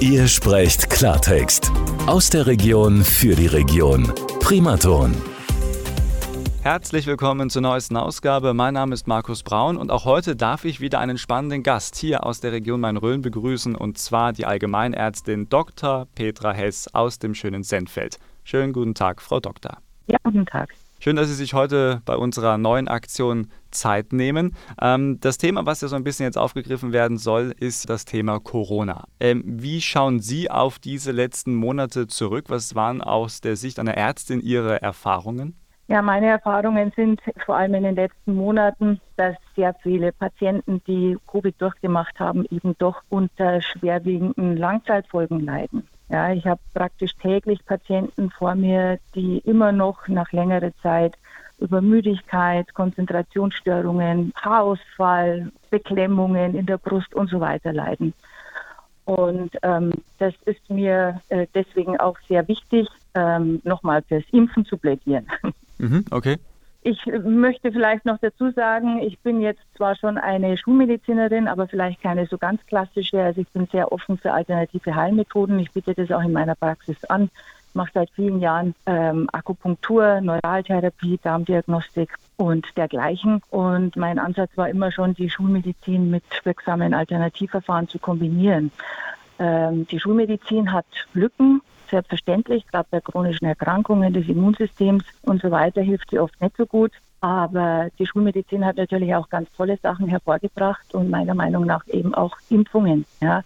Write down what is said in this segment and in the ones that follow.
Ihr sprecht Klartext. Aus der Region für die Region. Primaton. Herzlich willkommen zur neuesten Ausgabe. Mein Name ist Markus Braun und auch heute darf ich wieder einen spannenden Gast hier aus der Region Main-Rhön begrüßen und zwar die Allgemeinärztin Dr. Petra Hess aus dem schönen Sendfeld. Schönen guten Tag, Frau Doktor. Ja, guten Tag. Schön, dass Sie sich heute bei unserer neuen Aktion Zeit nehmen. Ähm, das Thema, was ja so ein bisschen jetzt aufgegriffen werden soll, ist das Thema Corona. Ähm, wie schauen Sie auf diese letzten Monate zurück? Was waren aus der Sicht einer Ärztin Ihre Erfahrungen? Ja, meine Erfahrungen sind vor allem in den letzten Monaten, dass sehr viele Patienten, die Covid durchgemacht haben, eben doch unter schwerwiegenden Langzeitfolgen leiden. Ja, ich habe praktisch täglich Patienten vor mir, die immer noch nach längerer Zeit über Müdigkeit, Konzentrationsstörungen, Haarausfall, Beklemmungen in der Brust und so weiter leiden. Und ähm, das ist mir äh, deswegen auch sehr wichtig, ähm, nochmal fürs Impfen zu plädieren. Mhm, okay. Ich möchte vielleicht noch dazu sagen, ich bin jetzt zwar schon eine Schulmedizinerin, aber vielleicht keine so ganz klassische. Also ich bin sehr offen für alternative Heilmethoden. Ich biete das auch in meiner Praxis an. Ich mache seit vielen Jahren ähm, Akupunktur, Neuraltherapie, Darmdiagnostik und dergleichen. Und mein Ansatz war immer schon, die Schulmedizin mit wirksamen Alternativverfahren zu kombinieren. Ähm, die Schulmedizin hat Lücken, selbstverständlich, gerade bei chronischen Erkrankungen des Immunsystems und so weiter hilft sie oft nicht so gut. Aber die Schulmedizin hat natürlich auch ganz tolle Sachen hervorgebracht und meiner Meinung nach eben auch Impfungen. Ja.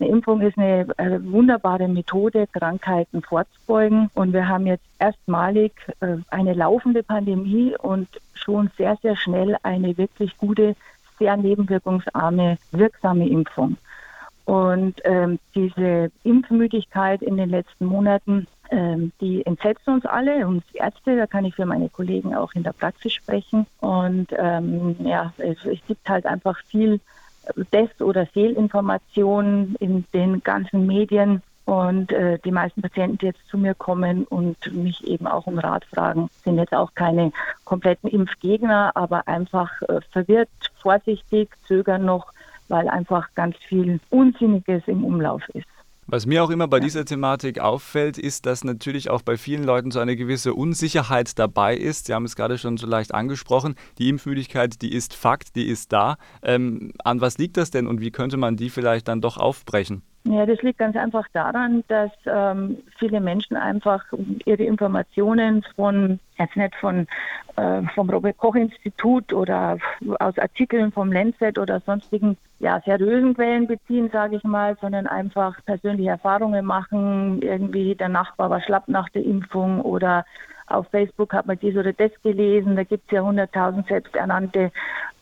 Eine Impfung ist eine, eine, wunderbare Methode, Krankheiten vorzubeugen. Und wir haben jetzt erstmalig äh, eine laufende Pandemie und schon sehr, sehr schnell eine wirklich gute, sehr nebenwirkungsarme, wirksame Impfung. Und ähm, diese Impfmüdigkeit in den letzten Monaten, ähm, die entsetzt uns alle, uns Ärzte, da kann ich für meine Kollegen auch in der Praxis sprechen. Und ähm, ja, es, es, gibt halt einfach viel Des- oder Fehlinformationen in den ganzen Medien. Und äh, die meisten Patienten, die jetzt zu mir kommen und mich eben auch um Rat fragen, sind jetzt auch keine kompletten Impfgegner, aber einfach äh, verwirrt, vorsichtig, zögern noch weil einfach ganz viel Unsinniges im Umlauf ist. Was mir auch immer bei dieser Thematik auffällt, ist, dass natürlich auch bei vielen Leuten so eine gewisse Unsicherheit dabei ist. Sie haben es gerade schon so leicht angesprochen. Die Impfmüdigkeit, die ist Fakt, die ist da. Ähm, an was liegt das denn und wie könnte man die vielleicht dann doch aufbrechen? Ja, das liegt ganz einfach daran, dass ähm, viele Menschen einfach ihre Informationen von, jetzt nicht von, äh, vom Robert-Koch-Institut oder aus Artikeln vom Lancet oder sonstigen ja, seriösen Quellen beziehen, sage ich mal, sondern einfach persönliche Erfahrungen machen. Irgendwie der Nachbar war schlapp nach der Impfung oder auf Facebook hat man dies oder das gelesen. Da gibt es ja hunderttausend selbsternannte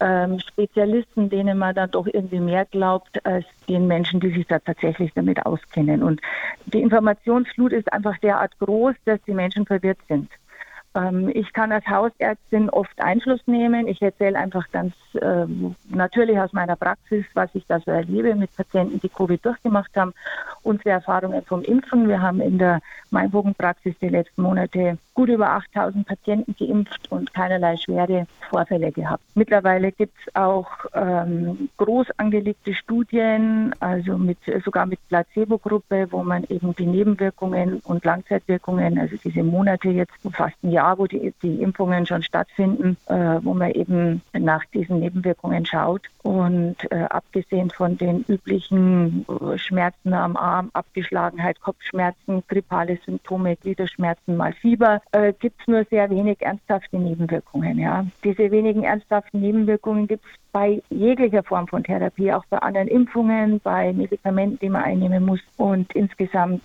ähm, Spezialisten, denen man dann doch irgendwie mehr glaubt als den Menschen, die sich da tatsächlich damit auskennen. Und die Informationsflut ist einfach derart groß, dass die Menschen verwirrt sind. Ähm, ich kann als Hausärztin oft Einfluss nehmen. Ich erzähle einfach ganz äh, natürlich aus meiner Praxis, was ich da so erlebe mit Patienten, die Covid durchgemacht haben, unsere Erfahrungen vom Impfen. Wir haben in der Mainbogenpraxis die letzten Monate gut über 8000 Patienten geimpft und keinerlei schwere Vorfälle gehabt. Mittlerweile gibt es auch ähm, groß angelegte Studien, also mit, sogar mit Placebo-Gruppe, wo man eben die Nebenwirkungen und Langzeitwirkungen, also diese Monate jetzt fast ein Jahr Jahr, wo die, die Impfungen schon stattfinden, äh, wo man eben nach diesen Nebenwirkungen schaut. Und äh, abgesehen von den üblichen äh, Schmerzen am Arm, Abgeschlagenheit, Kopfschmerzen, grippale Symptome, Gliederschmerzen, mal Fieber, äh, gibt es nur sehr wenig ernsthafte Nebenwirkungen. Ja. Diese wenigen ernsthaften Nebenwirkungen gibt es bei jeglicher Form von Therapie, auch bei anderen Impfungen, bei Medikamenten, die man einnehmen muss. Und insgesamt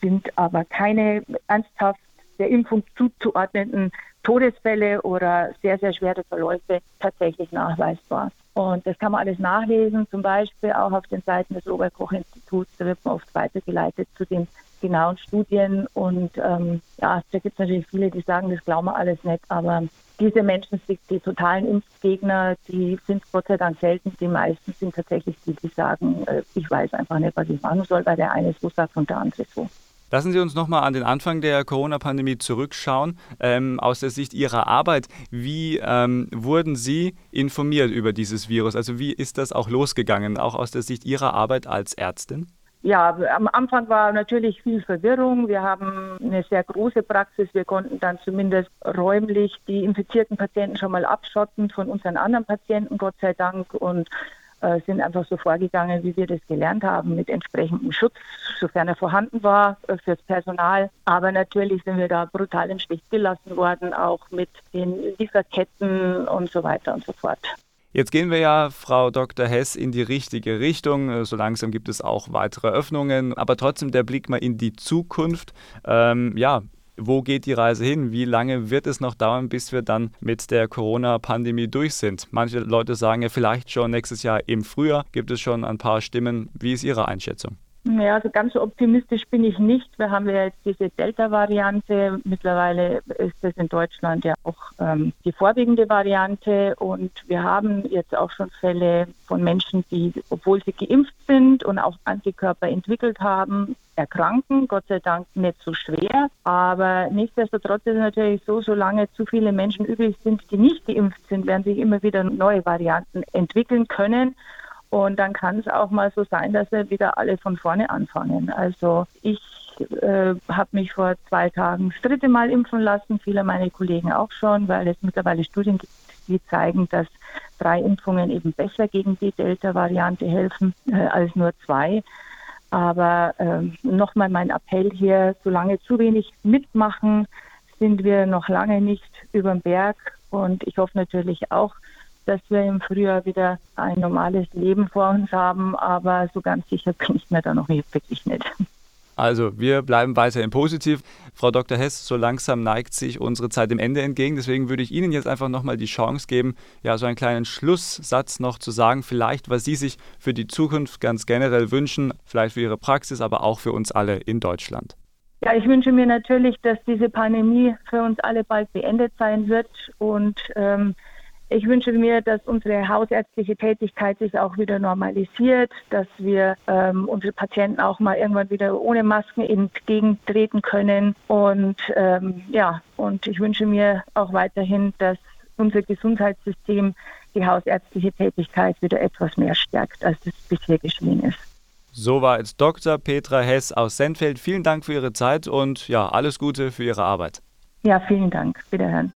sind aber keine ernsthaft der Impfung zuzuordnenden Todesfälle oder sehr, sehr schwere Verläufe tatsächlich nachweisbar. Und das kann man alles nachlesen, zum Beispiel auch auf den Seiten des Robert-Koch-Instituts. Da wird man oft weitergeleitet zu den genauen Studien. Und ähm, ja, da gibt es natürlich viele, die sagen, das glauben wir alles nicht. Aber diese Menschen, die, die totalen Impfgegner, die sind Gott sei Dank selten. Die meisten sind tatsächlich die, die sagen, äh, ich weiß einfach nicht, was ich machen soll, weil der eine so sagt und der andere so. Lassen Sie uns nochmal an den Anfang der Corona-Pandemie zurückschauen. Ähm, aus der Sicht Ihrer Arbeit, wie ähm, wurden Sie informiert über dieses Virus? Also wie ist das auch losgegangen, auch aus der Sicht Ihrer Arbeit als Ärztin? ja, am Anfang war natürlich viel Verwirrung. Wir haben eine sehr große Praxis. Wir konnten dann zumindest räumlich die infizierten Patienten schon mal abschotten von unseren anderen Patienten, Gott sei Dank. Und äh, sind einfach so vorgegangen, wie wir das gelernt haben, mit entsprechendem Schutz, sofern er vorhanden war, äh, fürs Personal. Aber natürlich sind wir da brutal im Stich gelassen worden, auch mit den Lieferketten und so weiter und so fort. Jetzt gehen wir ja, Frau Dr. Hess, in die richtige Richtung. Äh, so langsam gibt es auch weitere Öffnungen. Aber trotzdem der Blick mal in die Zukunft. Ähm, ja, wo geht die Reise hin? Wie lange wird es noch dauern, bis wir dann mit der Corona-Pandemie durch sind? Manche Leute sagen ja vielleicht schon nächstes Jahr im Frühjahr. Gibt es schon ein paar Stimmen? Wie ist Ihre Einschätzung? Ja, also ganz so optimistisch bin ich nicht. Wir haben ja jetzt diese Delta-Variante. Mittlerweile ist das in Deutschland ja auch ähm, die vorwiegende Variante. Und wir haben jetzt auch schon Fälle von Menschen, die, obwohl sie geimpft sind und auch Antikörper entwickelt haben, erkranken. Gott sei Dank nicht so schwer. Aber nichtsdestotrotz ist es natürlich so, solange zu viele Menschen übrig sind, die nicht geimpft sind, werden sich immer wieder neue Varianten entwickeln können. Und dann kann es auch mal so sein, dass wir wieder alle von vorne anfangen. Also ich äh, habe mich vor zwei Tagen das dritte Mal impfen lassen, viele meiner Kollegen auch schon, weil es mittlerweile Studien gibt, die zeigen, dass drei Impfungen eben besser gegen die Delta-Variante helfen äh, als nur zwei. Aber äh, nochmal mein Appell hier, solange zu wenig mitmachen, sind wir noch lange nicht über dem Berg. Und ich hoffe natürlich auch, dass wir im Frühjahr wieder ein normales Leben vor uns haben, aber so ganz sicher bin ich mir da noch wirklich nicht. Also, wir bleiben weiterhin positiv. Frau Dr. Hess, so langsam neigt sich unsere Zeit dem Ende entgegen. Deswegen würde ich Ihnen jetzt einfach nochmal die Chance geben, ja, so einen kleinen Schlusssatz noch zu sagen, vielleicht, was Sie sich für die Zukunft ganz generell wünschen, vielleicht für Ihre Praxis, aber auch für uns alle in Deutschland. Ja, ich wünsche mir natürlich, dass diese Pandemie für uns alle bald beendet sein wird und ähm, ich wünsche mir, dass unsere hausärztliche Tätigkeit sich auch wieder normalisiert, dass wir ähm, unsere Patienten auch mal irgendwann wieder ohne Masken entgegentreten können. Und ähm, ja, und ich wünsche mir auch weiterhin, dass unser Gesundheitssystem die hausärztliche Tätigkeit wieder etwas mehr stärkt, als es bisher geschehen ist. So war es Dr. Petra Hess aus Sendfeld. Vielen Dank für Ihre Zeit und ja, alles Gute für Ihre Arbeit. Ja, vielen Dank. Wiederhören.